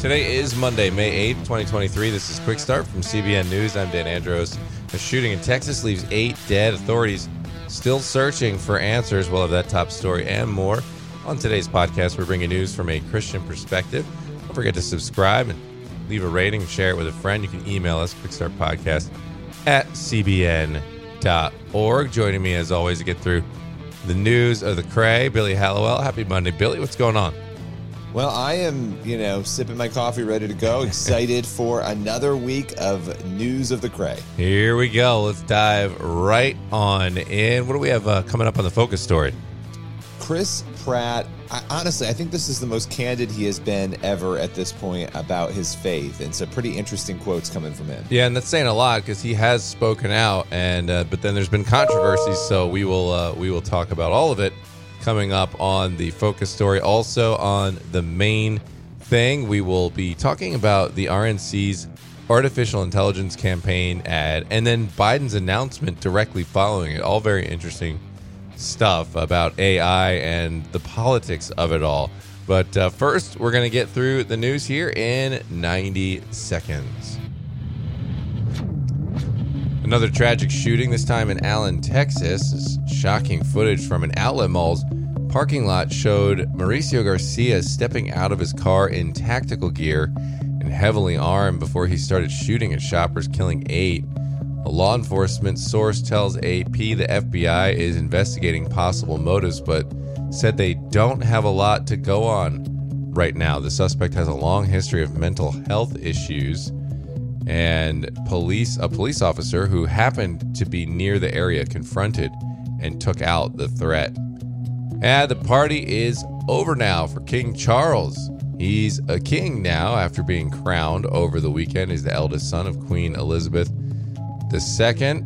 Today is Monday, May 8th, 2023. This is Quick Start from CBN News. I'm Dan Andros. A shooting in Texas leaves eight dead. Authorities still searching for answers. We'll have that top story and more. On today's podcast, we're bringing news from a Christian perspective. Don't forget to subscribe and leave a rating share it with a friend. You can email us, quickstartpodcast at cbn.org. Joining me, as always, to get through the news of the Cray, Billy Hallowell. Happy Monday, Billy. What's going on? Well, I am, you know, sipping my coffee, ready to go, excited for another week of news of the Cray. Here we go. Let's dive right on in. What do we have uh, coming up on the focus story? Chris Pratt, I, honestly, I think this is the most candid he has been ever at this point about his faith, and some pretty interesting quotes coming from him. Yeah, and that's saying a lot because he has spoken out, and uh, but then there's been controversies, so we will uh, we will talk about all of it coming up on the focus story. Also on the main thing, we will be talking about the RNC's artificial intelligence campaign ad, and then Biden's announcement directly following it. All very interesting stuff about AI and the politics of it all. But uh, first, we're going to get through the news here in 90 seconds. Another tragic shooting, this time in Allen, Texas. Shocking footage from an outlet mall's parking lot showed Mauricio Garcia stepping out of his car in tactical gear and heavily armed before he started shooting at shoppers, killing eight. A law enforcement source tells AP the FBI is investigating possible motives, but said they don't have a lot to go on right now. The suspect has a long history of mental health issues, and police a police officer who happened to be near the area confronted and took out the threat. And the party is over now for King Charles. He's a king now after being crowned over the weekend. He's the eldest son of Queen Elizabeth II.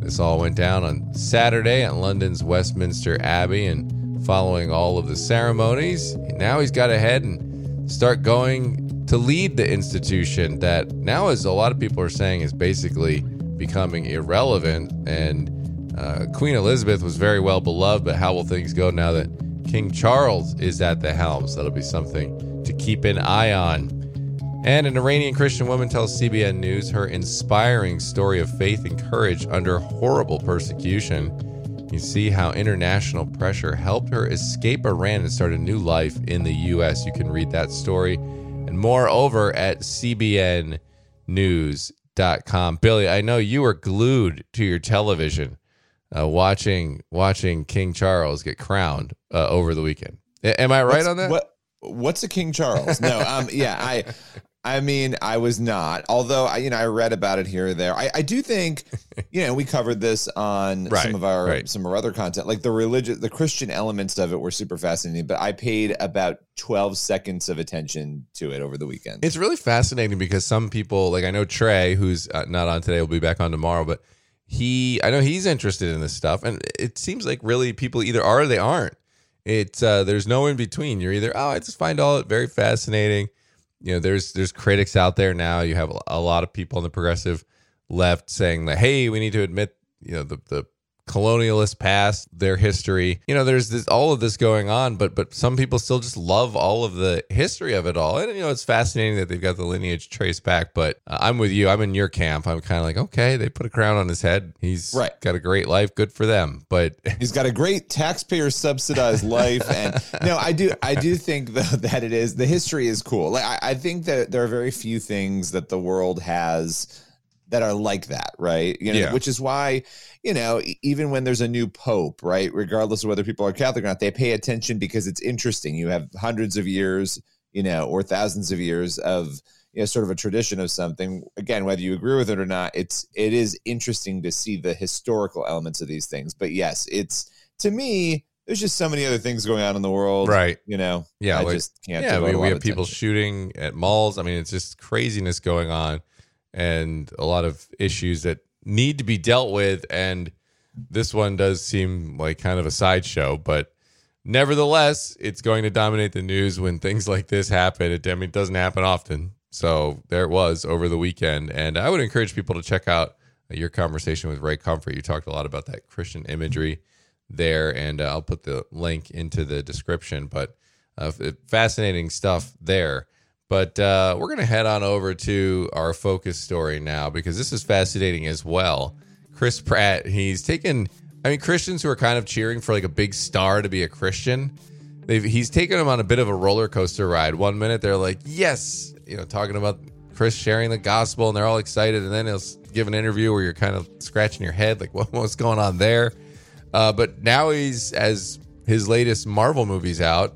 This all went down on Saturday at London's Westminster Abbey, and following all of the ceremonies, now he's got to head and start going to lead the institution that now, as a lot of people are saying, is basically becoming irrelevant. And uh, Queen Elizabeth was very well beloved, but how will things go now that King Charles is at the helm? So that'll be something to keep an eye on. And an Iranian Christian woman tells CBN News her inspiring story of faith and courage under horrible persecution. You see how international pressure helped her escape Iran and start a new life in the U.S. You can read that story and more over at cbnnews.com. Billy, I know you were glued to your television uh, watching watching King Charles get crowned uh, over the weekend. Am I right What's- on that? What What's a King Charles? No, um, yeah, I, I mean, I was not. Although I, you know, I read about it here or there. I, I do think, you know, we covered this on Right, some of our right. some of our other content, like the religious, the Christian elements of it were super fascinating. But I paid about twelve seconds of attention to it over the weekend. It's really fascinating because some people, like I know Trey, who's uh, not on today, will be back on tomorrow, but he, I know he's interested in this stuff, and it seems like really people either are or they aren't. It's uh, there's no in between. You're either oh, I just find all it very fascinating. You know, there's there's critics out there now. You have a lot of people on the progressive left saying that hey, we need to admit you know the the colonialist past, their history. You know, there's this all of this going on, but but some people still just love all of the history of it all. And you know, it's fascinating that they've got the lineage traced back. But uh, I'm with you. I'm in your camp. I'm kind of like, okay, they put a crown on his head. He's Right. got a great life. Good for them. But He's got a great taxpayer subsidized life, and no, I do, I do think though that it is the history is cool. Like I, I think that there are very few things that the world has that are like that, right? You know, Yeah. which is why you know even when there's a new pope, right, regardless of whether people are Catholic or not, they pay attention because it's interesting. You have hundreds of years, you know, or thousands of years of you know sort of a tradition of something again whether you agree with it or not it's it is interesting to see the historical elements of these things but yes it's to me there's just so many other things going on in the world Right. you know Yeah, i like- just can't yeah, we, we have people shooting at malls. I mean, it's just craziness going on, and a lot of issues that need to be dealt with. And this one does seem like kind of a sideshow, but nevertheless, it's going to dominate the news when things like this happen. It, I mean, it doesn't happen often. So there it was over the weekend, and I would encourage people to check out your conversation with Ray Comfort. You talked a lot about that Christian imagery there, and uh, I'll put the link into the description. But uh, fascinating stuff there. But uh, we're going to head on over to our focus story now because this is fascinating as well. Chris Pratt, he's taken, I mean, Christians who are kind of cheering for like a big star to be a Christian. They've, he's taken them on a bit of a roller coaster ride. One minute they're like, yes, you know, talking about Chris sharing the gospel and they're all excited. And then he'll give an interview where you're kind of scratching your head, like, what, what's going on there? Uh, but now he's, as his latest Marvel movie's out,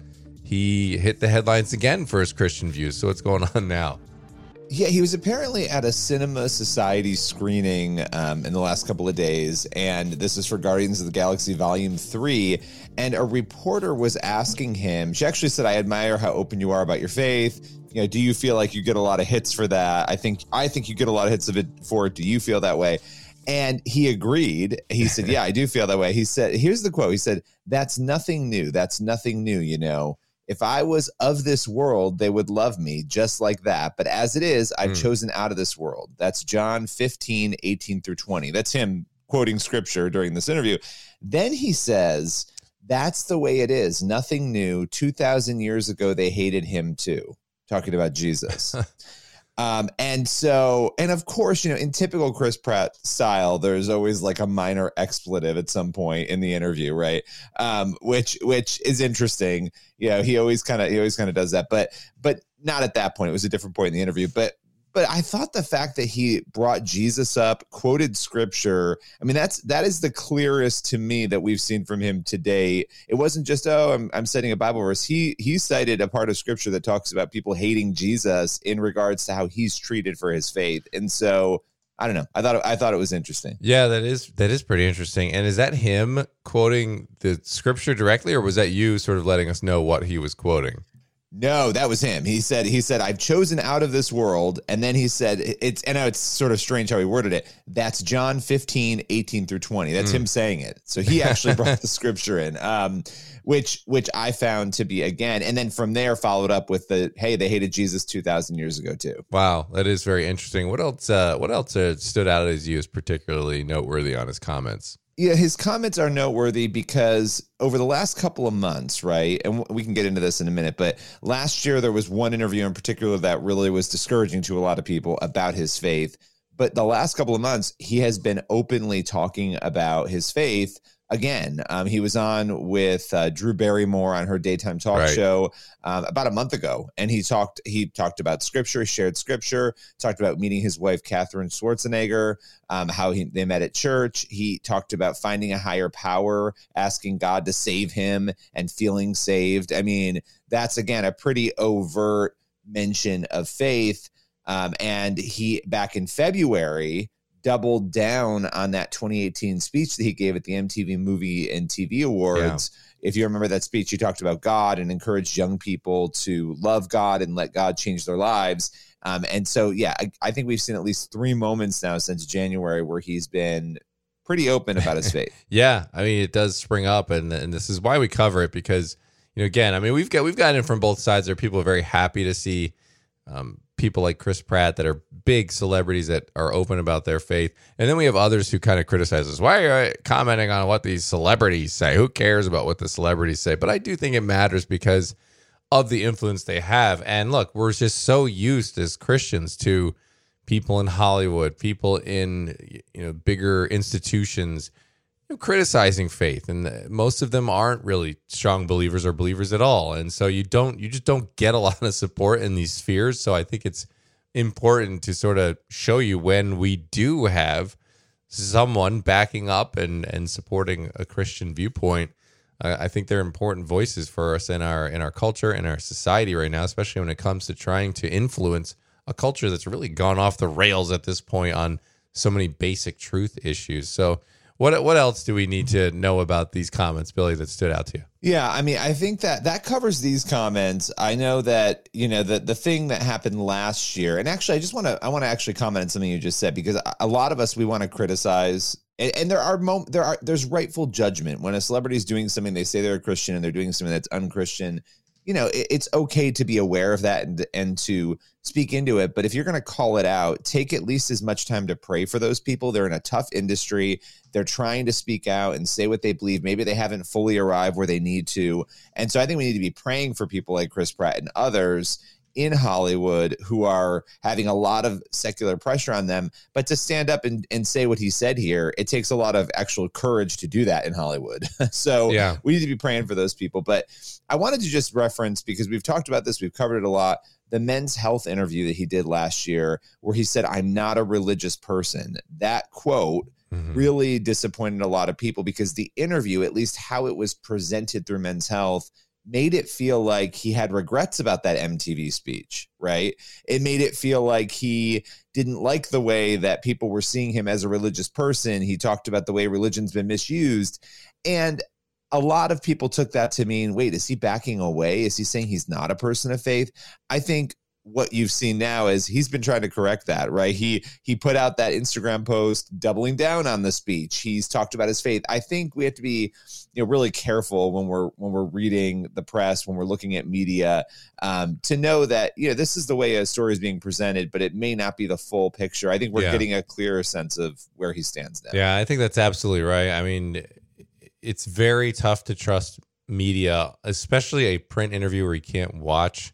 he hit the headlines again for his Christian views. So what's going on now? Yeah, he was apparently at a Cinema Society screening um, in the last couple of days, and this is for Guardians of the Galaxy Volume 3. And a reporter was asking him, she actually said, I admire how open you are about your faith. You know, do you feel like you get a lot of hits for that? I think I think you get a lot of hits of it for it. Do you feel that way? And he agreed. He said, Yeah, I do feel that way. He said, Here's the quote. He said, That's nothing new. That's nothing new, you know if I was of this world, they would love me just like that. But as it is, I've mm. chosen out of this world. That's John 15, 18 through 20. That's him quoting scripture during this interview. Then he says, That's the way it is. Nothing new. 2,000 years ago, they hated him too. Talking about Jesus. Um, and so, and of course, you know, in typical Chris Pratt style, there's always like a minor expletive at some point in the interview, right? Um, which which is interesting. You know, he always kind of he always kind of does that, but but not at that point. It was a different point in the interview. But but I thought the fact that he brought Jesus up, quoted scripture, I mean, that's that is the clearest to me that we've seen from him today. It wasn't just, oh, I'm, I'm citing a Bible verse. He he cited a part of scripture that talks about people hating Jesus in regards to how he's treated for his faith. And so I don't know. I thought I thought it was interesting. Yeah, that is that is pretty interesting. And is that him quoting the scripture directly, or was that you sort of letting us know what he was quoting? No, that was him. He said, he said, I've chosen out of this world. And then he said, it's, and it's sort of strange how he worded it. That's John 15, 18 through 20. That's mm. him saying it. So he actually brought the scripture in, um, which, which I found to be again. And then from there followed up with the, Hey, they hated Jesus 2000 years ago too. Wow. That is very interesting. What else, uh, what else uh, stood out as you as particularly noteworthy on his comments? Yeah, his comments are noteworthy because over the last couple of months, right? And we can get into this in a minute, but last year there was one interview in particular that really was discouraging to a lot of people about his faith. But the last couple of months, he has been openly talking about his faith again. Um, he was on with uh, Drew Barrymore on her daytime talk right. show um, about a month ago, and he talked. He talked about scripture, shared scripture, talked about meeting his wife Katherine Schwarzenegger, um, how he, they met at church. He talked about finding a higher power, asking God to save him, and feeling saved. I mean, that's again a pretty overt mention of faith. Um, and he back in February doubled down on that 2018 speech that he gave at the MTV Movie and TV Awards. Yeah. If you remember that speech, he talked about God and encouraged young people to love God and let God change their lives. Um, and so, yeah, I, I think we've seen at least three moments now since January where he's been pretty open about his faith. yeah, I mean, it does spring up, and and this is why we cover it because you know, again, I mean, we've got we've gotten it from both sides. There people are people very happy to see um, people like Chris Pratt that are big celebrities that are open about their faith. And then we have others who kind of criticize us. Why are you commenting on what these celebrities say? Who cares about what the celebrities say? But I do think it matters because of the influence they have. And look, we're just so used as Christians to people in Hollywood, people in you know bigger institutions criticizing faith, and most of them aren't really strong believers or believers at all. And so you don't, you just don't get a lot of support in these spheres. So I think it's important to sort of show you when we do have someone backing up and and supporting a Christian viewpoint. Uh, I think they're important voices for us in our in our culture and our society right now, especially when it comes to trying to influence a culture that's really gone off the rails at this point on so many basic truth issues. So what what else do we need to know about these comments, Billy, that stood out to you? Yeah, I mean, I think that that covers these comments. I know that you know the the thing that happened last year, and actually, I just want to I want to actually comment on something you just said because a lot of us we want to criticize, and, and there are mom, there are there's rightful judgment when a celebrity is doing something they say they're a Christian and they're doing something that's unchristian you know it, it's okay to be aware of that and and to speak into it but if you're going to call it out take at least as much time to pray for those people. They're in a tough industry. They're trying to speak out and say what they believe. Maybe they haven't fully arrived where they need to. And so i think we need to be praying for people like chris pratt and others in Hollywood who are having a lot of secular pressure on them. But to stand up and, and say what he said here, it takes a lot of actual courage to do that in Hollywood. so yeah. we need to be praying for those people. But I wanted to just reference because we've talked about this, we've covered it a lot. The men's health interview that he did last year, where he said, I'm not a religious person. That quote mm-hmm. really disappointed a lot of people because the interview, at least how it was presented through men's health, made it feel like he had regrets about that MTV speech, right? It made it feel like he didn't like the way that people were seeing him as a religious person. He talked about the way religion's been misused. And a lot of people took that to mean, wait, is he backing away? Is he saying he's not a person of faith? I think what you've seen now is he's been trying to correct that right? He he put out that instagram post doubling down on the speech. He's talked about his faith. I think we have to be you know really careful when we're when we're reading the press when we're looking at media um, to know that you know this is the way a story is being presented but it may not be the full picture. I think we're yeah. getting a clearer sense of where he stands now. Yeah i think that's absolutely right. I mean it's very tough to trust media especially a print interview where you can't watch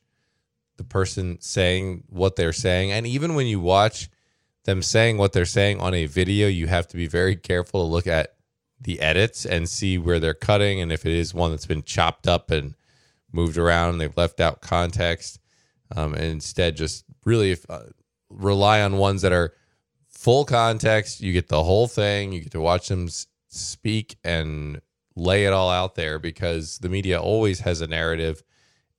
the person saying what they're saying. And even when you watch them saying what they're saying on a video, you have to be very careful to look at the edits and see where they're cutting and if it is one that's been chopped up and moved around they've left out context. Um, and instead, just really uh, rely on ones that are full context. You get the whole thing, you get to watch them speak and lay it all out there because the media always has a narrative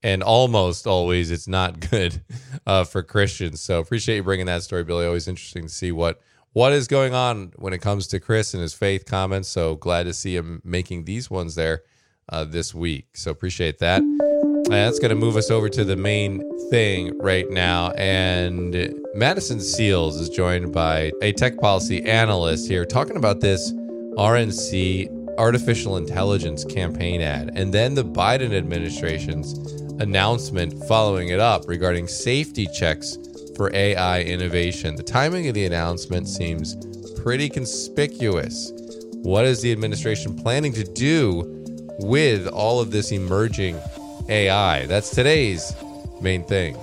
and almost always it's not good uh, for Christians. So appreciate you bringing that story, Billy. Always interesting to see what what is going on when it comes to Chris and his faith comments. So glad to see him making these ones there uh, this week. So appreciate that. And that's going to move us over to the main thing right now. And Madison Seals is joined by a tech policy analyst here talking about this RNC artificial intelligence campaign ad and then the Biden administration's announcement following it up regarding safety checks for AI innovation. The timing of the announcement seems pretty conspicuous. What is the administration planning to do with all of this emerging AI? That's today's main thing.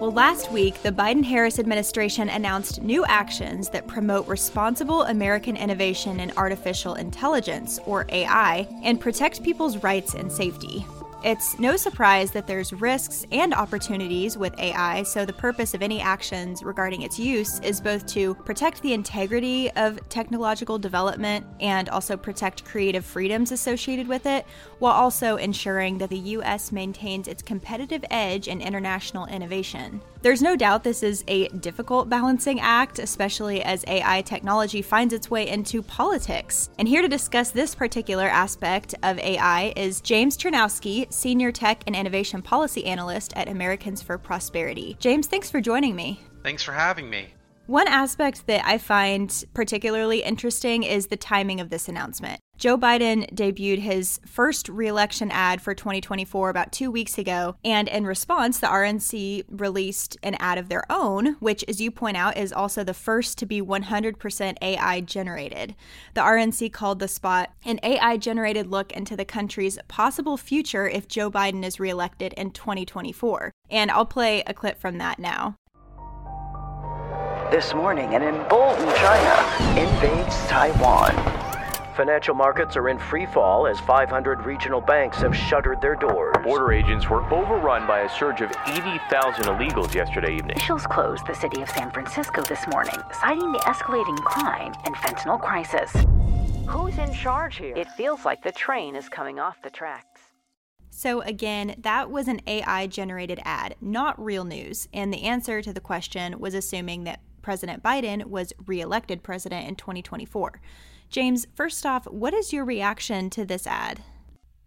Well, last week, the Biden Harris administration announced new actions that promote responsible American innovation in artificial intelligence, or AI, and protect people's rights and safety. It's no surprise that there's risks and opportunities with AI, so the purpose of any actions regarding its use is both to protect the integrity of technological development and also protect creative freedoms associated with it, while also ensuring that the U.S. maintains its competitive edge in international innovation. There's no doubt this is a difficult balancing act, especially as AI technology finds its way into politics. And here to discuss this particular aspect of AI is James Czerniawski, Senior Tech and Innovation Policy Analyst at Americans for Prosperity. James, thanks for joining me. Thanks for having me. One aspect that I find particularly interesting is the timing of this announcement. Joe Biden debuted his first reelection ad for 2024 about two weeks ago, and in response, the RNC released an ad of their own, which, as you point out, is also the first to be 100% AI generated. The RNC called the spot an AI generated look into the country's possible future if Joe Biden is reelected in 2024. And I'll play a clip from that now. This morning, an emboldened China invades Taiwan. Financial markets are in free fall as 500 regional banks have shuttered their doors. Border agents were overrun by a surge of 80,000 illegals yesterday evening. Officials closed the city of San Francisco this morning, citing the escalating crime and fentanyl crisis. Who's in charge here? It feels like the train is coming off the tracks. So, again, that was an AI generated ad, not real news. And the answer to the question was assuming that President Biden was reelected president in 2024. James, first off, what is your reaction to this ad?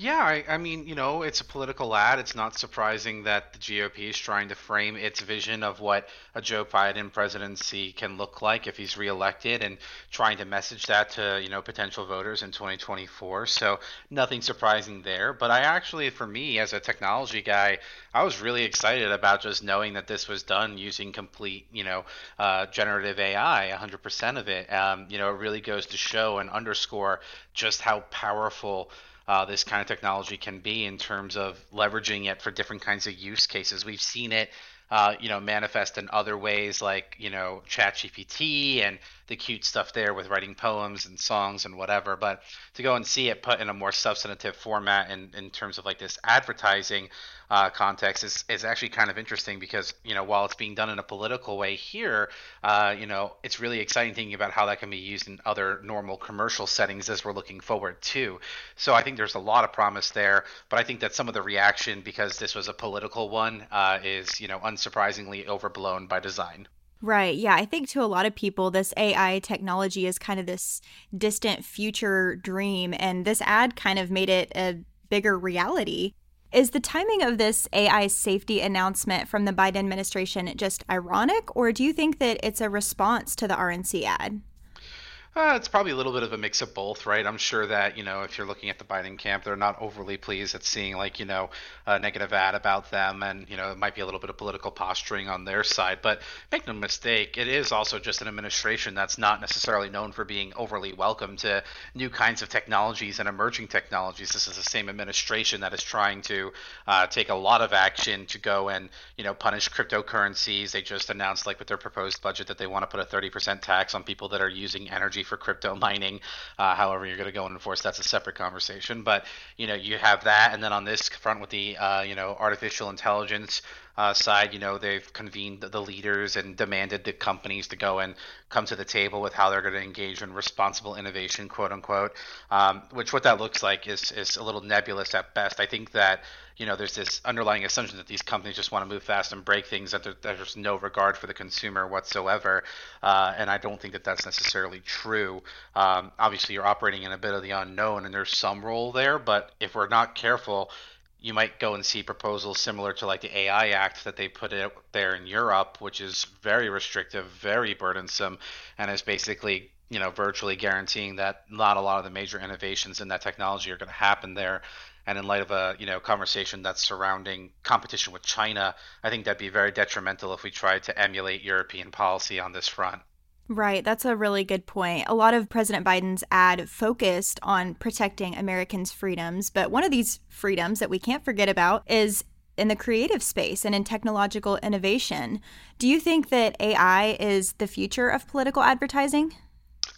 Yeah, I, I, mean, you know, it's a political ad. It's not surprising that the GOP is trying to frame its vision of what a Joe Biden presidency can look like if he's reelected and trying to message that to, you know, potential voters in 2024. So nothing surprising there. But I actually, for me, as a technology guy, I was really excited about just knowing that this was done using complete, you know, uh, generative AI, 100% of it. Um, you know, it really goes to show and underscore just how powerful uh, this kind of technology can be in terms of leveraging it for different kinds of use cases. We've seen it uh, you know, manifest in other ways like, you know, ChatGPT and the cute stuff there with writing poems and songs and whatever. But to go and see it put in a more substantive format in, in terms of like this advertising uh, context is, is actually kind of interesting because, you know, while it's being done in a political way here, uh, you know, it's really exciting thinking about how that can be used in other normal commercial settings as we're looking forward to. So I think there's a lot of promise there, but I think that some of the reaction because this was a political one uh, is, you know, unsurprisingly overblown by design. Right. Yeah. I think to a lot of people, this AI technology is kind of this distant future dream, and this ad kind of made it a bigger reality. Is the timing of this AI safety announcement from the Biden administration just ironic, or do you think that it's a response to the RNC ad? Uh, it's probably a little bit of a mix of both, right? I'm sure that, you know, if you're looking at the Biden camp, they're not overly pleased at seeing, like, you know, a negative ad about them. And, you know, it might be a little bit of political posturing on their side. But make no mistake, it is also just an administration that's not necessarily known for being overly welcome to new kinds of technologies and emerging technologies. This is the same administration that is trying to uh, take a lot of action to go and, you know, punish cryptocurrencies. They just announced, like, with their proposed budget, that they want to put a 30% tax on people that are using energy for crypto mining. Uh, however, you're going to go and enforce that's a separate conversation. But you know, you have that, and then on this front with the uh, you know artificial intelligence uh, side, you know, they've convened the leaders and demanded the companies to go and come to the table with how they're going to engage in responsible innovation, quote unquote. Um, which what that looks like is is a little nebulous at best. I think that you know there's this underlying assumption that these companies just want to move fast and break things that, there, there's no regard for the consumer whatsoever, uh, and I don't think that that's necessarily true. Um, obviously, you're operating in a bit of the unknown, and there's some role there, but if we're not careful you might go and see proposals similar to like the AI Act that they put out there in Europe, which is very restrictive, very burdensome, and is basically you know virtually guaranteeing that not a lot of the major innovations in that technology are going to happen there. And in light of a you know conversation that's surrounding competition with China, I think that'd be very detrimental if we tried to emulate European policy on this front. Right, that's a really good point. A lot of President Biden's ad focused on protecting Americans' freedoms, but one of these freedoms that we can't forget about is in the creative space and in technological innovation. Do you think that AI is the future of political advertising?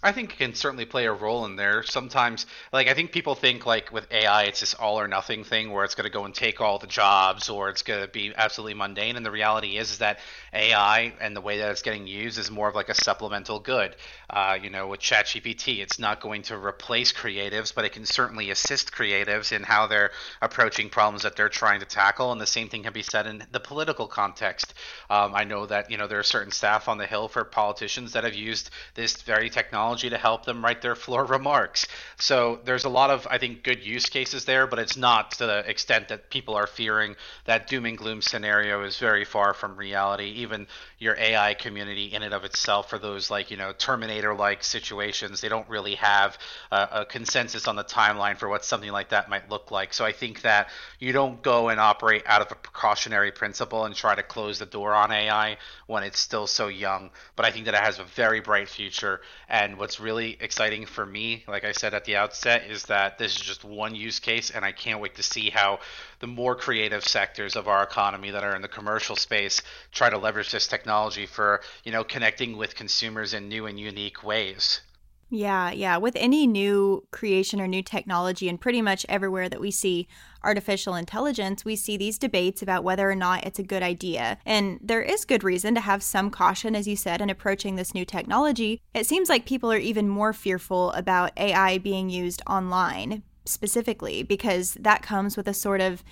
I think it can certainly play a role in there. Sometimes, like I think people think like with AI, it's this all or nothing thing where it's going to go and take all the jobs, or it's going to be absolutely mundane. And the reality is, is that AI and the way that it's getting used is more of like a supplemental good. Uh, you know, with ChatGPT, it's not going to replace creatives, but it can certainly assist creatives in how they're approaching problems that they're trying to tackle. And the same thing can be said in the political context. Um, I know that you know there are certain staff on the Hill for politicians that have used this very technology technology to help them write their floor remarks. So there's a lot of, I think, good use cases there, but it's not to the extent that people are fearing. That doom and gloom scenario is very far from reality. Even your AI community, in and of itself, for those like, you know, Terminator like situations, they don't really have a, a consensus on the timeline for what something like that might look like. So I think that you don't go and operate out of a precautionary principle and try to close the door on AI when it's still so young. But I think that it has a very bright future and what's really exciting for me, like I said at the outset, is that this is just one use case, and I can't wait to see how the more creative sectors of our economy that are in the commercial space try to leverage this technology for you know connecting with consumers in new and unique ways. Yeah, yeah. With any new creation or new technology, and pretty much everywhere that we see artificial intelligence, we see these debates about whether or not it's a good idea. And there is good reason to have some caution, as you said, in approaching this new technology. It seems like people are even more fearful about AI being used online specifically because that comes with a sort of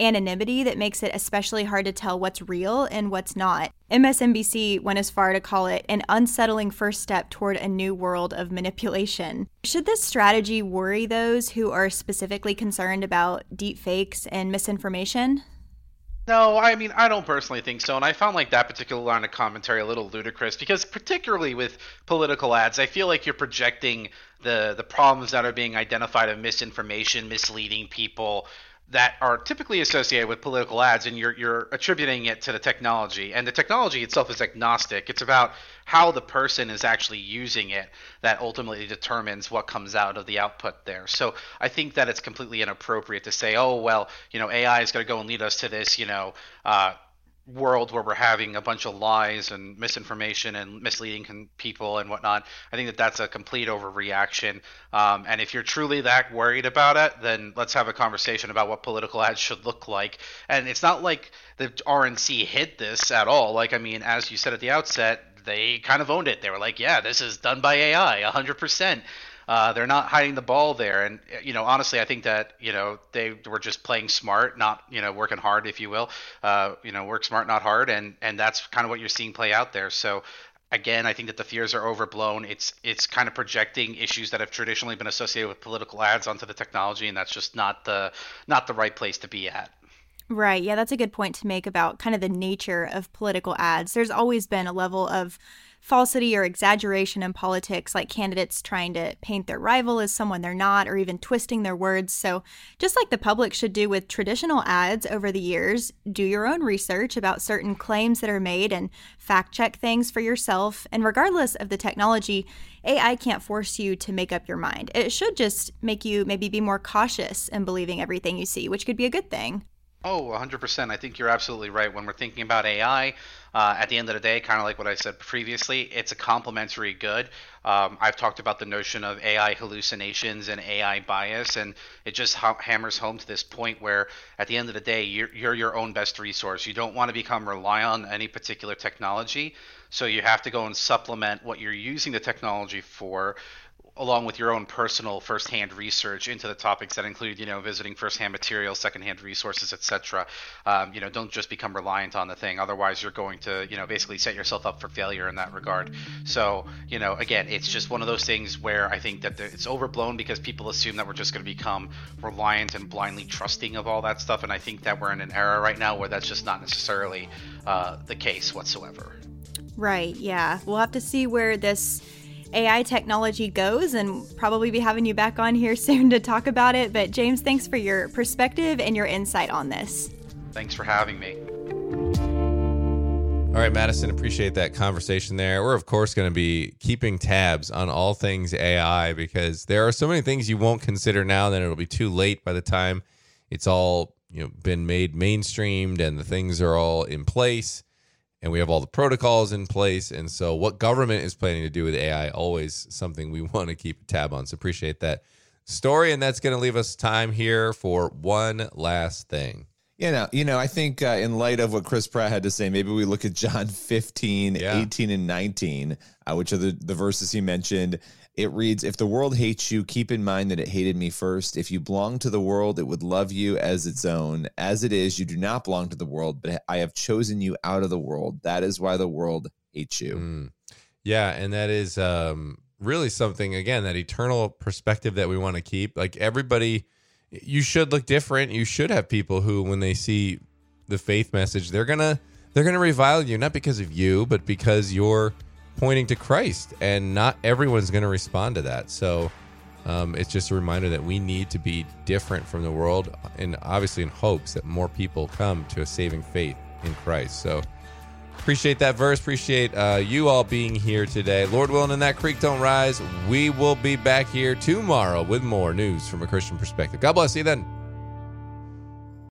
anonymity that makes it especially hard to tell what's real and what's not. MSNBC went as far to call it an unsettling first step toward a new world of manipulation. Should this strategy worry those who are specifically concerned about deepfakes and misinformation? No, I mean, I don't personally think so. And I found like that particular line of commentary a little ludicrous because, particularly with political ads, I feel like you're projecting the, the problems that are being identified of misinformation, misleading people, that are typically associated with political ads and you're you're attributing it to the technology. And the technology itself is agnostic. It's about how the person is actually using it that ultimately determines what comes out of the output there. So i think that it's completely inappropriate to say oh well you know ai is going to go and lead us to this you know uh, world where we're having a bunch of lies and misinformation and misleading people and whatnot. I think that that's a complete overreaction. Um, and if you're truly that worried about it, then let's have a conversation about what political ads should look like. And it's not like the RNC hid this at all. Like, I mean, as you said at the outset, they kind of owned it. They were like, yeah, this is done by AI, 100%. Uh, they're not hiding the ball there, and you know, honestly, I think that you know they were just playing smart, not you know working hard, if you will. Uh, you know, work smart, not hard, and and that's kind of what you're seeing play out there. So again, I think that the fears are overblown. It's it's kind of projecting issues that have traditionally been associated with political ads onto the technology, and that's just not the not the right place to be at. Right. Yeah, that's a good point to make about kind of the nature of political ads. There's always been a level of falsity or exaggeration in politics, like candidates trying to paint their rival as someone they're not, or even twisting their words. So, just like the public should do with traditional ads over the years, do your own research about certain claims that are made and fact check things for yourself. And regardless of the technology, AI can't force you to make up your mind. It should just make you maybe be more cautious in believing everything you see, which could be a good thing. Oh, 100%. I think you're absolutely right. When we're thinking about AI, uh, at the end of the day, kind of like what I said previously, it's a complementary good. Um, I've talked about the notion of AI hallucinations and AI bias, and it just ha- hammers home to this point where, at the end of the day, you're, you're your own best resource. You don't want to become reliant on any particular technology, so you have to go and supplement what you're using the technology for along with your own personal firsthand research into the topics that include, you know, visiting firsthand materials, secondhand resources, etc. Um, you know, don't just become reliant on the thing. Otherwise, you're going to, you know, basically set yourself up for failure in that regard. So, you know, again, it's just one of those things where I think that it's overblown because people assume that we're just going to become reliant and blindly trusting of all that stuff. And I think that we're in an era right now where that's just not necessarily uh, the case whatsoever. Right. Yeah. We'll have to see where this AI technology goes and probably be having you back on here soon to talk about it. But James, thanks for your perspective and your insight on this. Thanks for having me. All right, Madison, appreciate that conversation there. We're, of course, going to be keeping tabs on all things AI because there are so many things you won't consider now, then it'll be too late by the time it's all you know been made mainstreamed and the things are all in place and we have all the protocols in place. And so, what government is planning to do with AI, always something we want to keep a tab on. So, appreciate that story. And that's going to leave us time here for one last thing. You know, you know, I think uh, in light of what Chris Pratt had to say, maybe we look at John 15, yeah. 18, and 19, uh, which are the, the verses he mentioned. It reads, If the world hates you, keep in mind that it hated me first. If you belong to the world, it would love you as its own. As it is, you do not belong to the world, but I have chosen you out of the world. That is why the world hates you. Mm. Yeah. And that is um, really something, again, that eternal perspective that we want to keep. Like everybody, you should look different. You should have people who, when they see the faith message, they're going to. They're going to revile you, not because of you, but because you're pointing to Christ, and not everyone's going to respond to that. So um, it's just a reminder that we need to be different from the world, and obviously in hopes that more people come to a saving faith in Christ. So appreciate that verse. Appreciate uh, you all being here today. Lord willing, and that creek don't rise. We will be back here tomorrow with more news from a Christian perspective. God bless you then.